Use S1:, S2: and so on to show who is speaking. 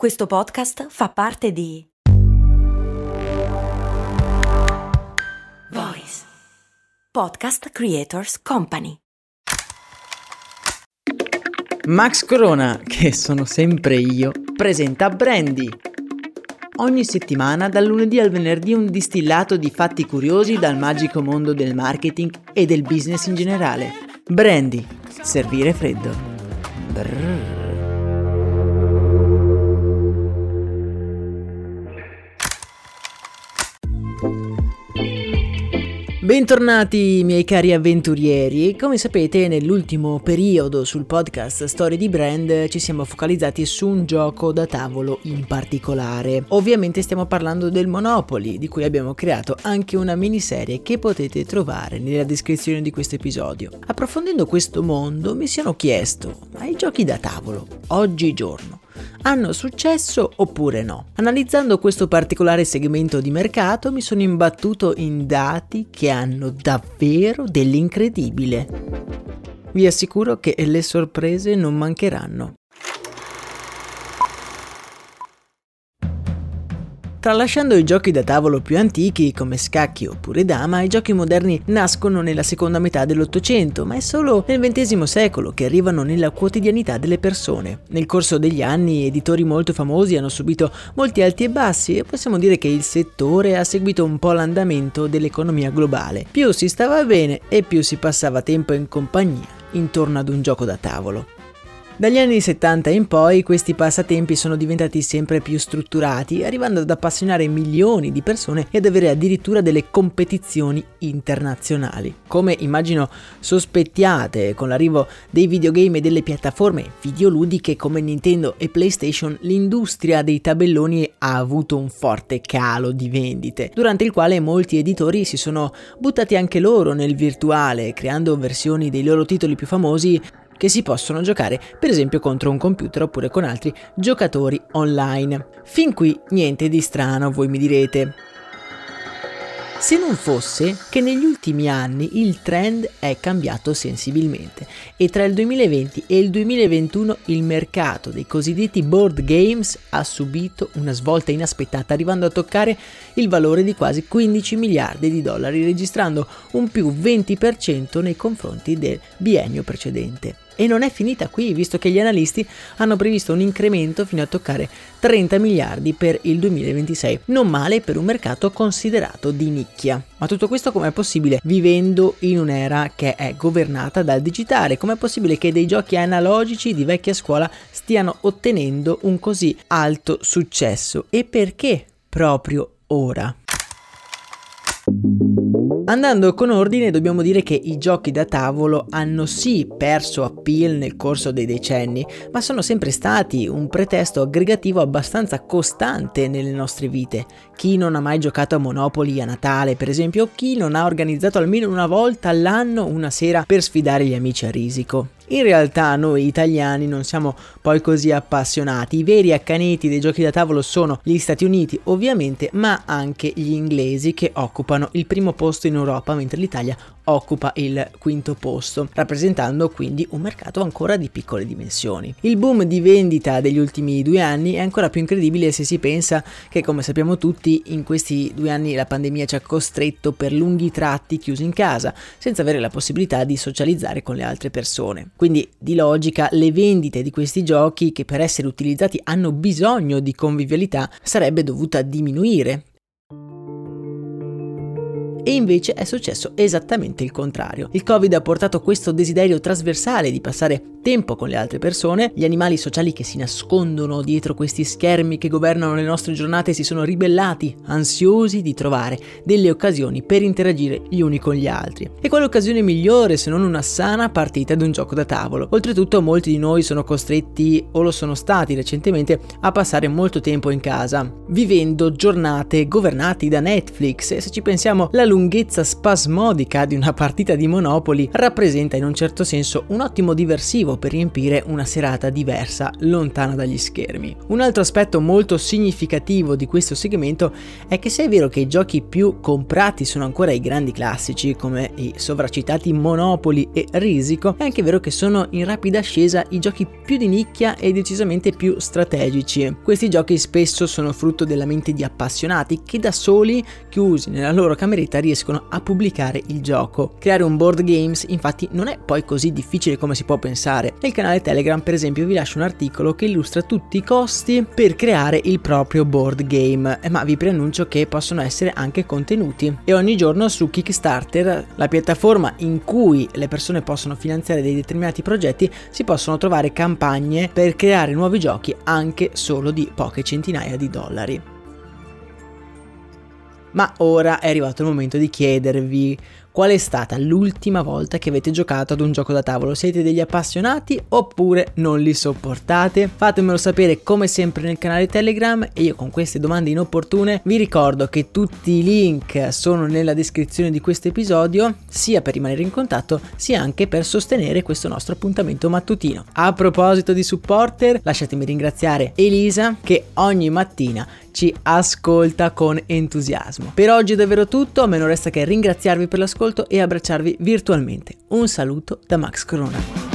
S1: Questo podcast fa parte di Voice Podcast Creators Company.
S2: Max Corona, che sono sempre io, presenta Brandy. Ogni settimana, dal lunedì al venerdì, un distillato di fatti curiosi dal magico mondo del marketing e del business in generale. Brandy, servire freddo. Brrr. Bentornati miei cari avventurieri, come sapete nell'ultimo periodo sul podcast Storie di Brand ci siamo focalizzati su un gioco da tavolo in particolare. Ovviamente stiamo parlando del Monopoly, di cui abbiamo creato anche una miniserie che potete trovare nella descrizione di questo episodio. Approfondendo questo mondo mi sono chiesto, ma i giochi da tavolo, oggigiorno, hanno successo oppure no. Analizzando questo particolare segmento di mercato mi sono imbattuto in dati che hanno davvero dell'incredibile. Vi assicuro che le sorprese non mancheranno. Tralasciando i giochi da tavolo più antichi come scacchi oppure dama, i giochi moderni nascono nella seconda metà dell'Ottocento, ma è solo nel XX secolo che arrivano nella quotidianità delle persone. Nel corso degli anni editori molto famosi hanno subito molti alti e bassi e possiamo dire che il settore ha seguito un po' l'andamento dell'economia globale. Più si stava bene e più si passava tempo in compagnia intorno ad un gioco da tavolo. Dagli anni 70 in poi questi passatempi sono diventati sempre più strutturati, arrivando ad appassionare milioni di persone e ad avere addirittura delle competizioni internazionali. Come immagino sospettiate con l'arrivo dei videogame e delle piattaforme videoludiche come Nintendo e PlayStation, l'industria dei tabelloni ha avuto un forte calo di vendite, durante il quale molti editori si sono buttati anche loro nel virtuale, creando versioni dei loro titoli più famosi che si possono giocare per esempio contro un computer oppure con altri giocatori online. Fin qui niente di strano, voi mi direte. Se non fosse che negli ultimi anni il trend è cambiato sensibilmente e tra il 2020 e il 2021 il mercato dei cosiddetti board games ha subito una svolta inaspettata arrivando a toccare il valore di quasi 15 miliardi di dollari registrando un più 20% nei confronti del biennio precedente. E non è finita qui, visto che gli analisti hanno previsto un incremento fino a toccare 30 miliardi per il 2026. Non male per un mercato considerato di nicchia. Ma tutto questo com'è possibile vivendo in un'era che è governata dal digitale? Com'è possibile che dei giochi analogici di vecchia scuola stiano ottenendo un così alto successo? E perché proprio ora? Andando con ordine dobbiamo dire che i giochi da tavolo hanno sì perso appeal nel corso dei decenni, ma sono sempre stati un pretesto aggregativo abbastanza costante nelle nostre vite. Chi non ha mai giocato a Monopoli a Natale, per esempio, o chi non ha organizzato almeno una volta all'anno una sera per sfidare gli amici a risico. In realtà noi italiani non siamo poi così appassionati, i veri accaniti dei giochi da tavolo sono gli Stati Uniti ovviamente, ma anche gli inglesi che occupano il primo posto in Europa mentre l'Italia occupa il quinto posto, rappresentando quindi un mercato ancora di piccole dimensioni. Il boom di vendita degli ultimi due anni è ancora più incredibile se si pensa che, come sappiamo tutti, in questi due anni la pandemia ci ha costretto per lunghi tratti chiusi in casa, senza avere la possibilità di socializzare con le altre persone. Quindi, di logica, le vendite di questi giochi, che per essere utilizzati hanno bisogno di convivialità, sarebbe dovuta diminuire e invece è successo esattamente il contrario. Il Covid ha portato questo desiderio trasversale di passare tempo con le altre persone, gli animali sociali che si nascondono dietro questi schermi che governano le nostre giornate si sono ribellati, ansiosi di trovare delle occasioni per interagire gli uni con gli altri. E quale occasione migliore se non una sana partita di un gioco da tavolo? Oltretutto molti di noi sono costretti o lo sono stati recentemente a passare molto tempo in casa, vivendo giornate governate da Netflix e se ci pensiamo la lunghezza spasmodica di una partita di Monopoli rappresenta in un certo senso un ottimo diversivo per riempire una serata diversa lontana dagli schermi. Un altro aspetto molto significativo di questo segmento è che se è vero che i giochi più comprati sono ancora i grandi classici come i sovracitati Monopoli e Risico, è anche vero che sono in rapida ascesa i giochi più di nicchia e decisamente più strategici. Questi giochi spesso sono frutto della mente di appassionati che da soli, chiusi nella loro cameretta, riescono a pubblicare il gioco. Creare un board games infatti non è poi così difficile come si può pensare. Nel canale Telegram per esempio vi lascio un articolo che illustra tutti i costi per creare il proprio board game, eh, ma vi preannuncio che possono essere anche contenuti. E ogni giorno su Kickstarter, la piattaforma in cui le persone possono finanziare dei determinati progetti, si possono trovare campagne per creare nuovi giochi anche solo di poche centinaia di dollari. Ma ora è arrivato il momento di chiedervi Qual è stata l'ultima volta che avete giocato ad un gioco da tavolo? Siete degli appassionati oppure non li sopportate? Fatemelo sapere come sempre nel canale Telegram e io con queste domande inopportune vi ricordo che tutti i link sono nella descrizione di questo episodio sia per rimanere in contatto sia anche per sostenere questo nostro appuntamento mattutino. A proposito di supporter, lasciatemi ringraziare Elisa che ogni mattina ci ascolta con entusiasmo. Per oggi è davvero tutto, a me non resta che ringraziarvi per l'ascolto e abbracciarvi virtualmente. Un saluto da Max Corona.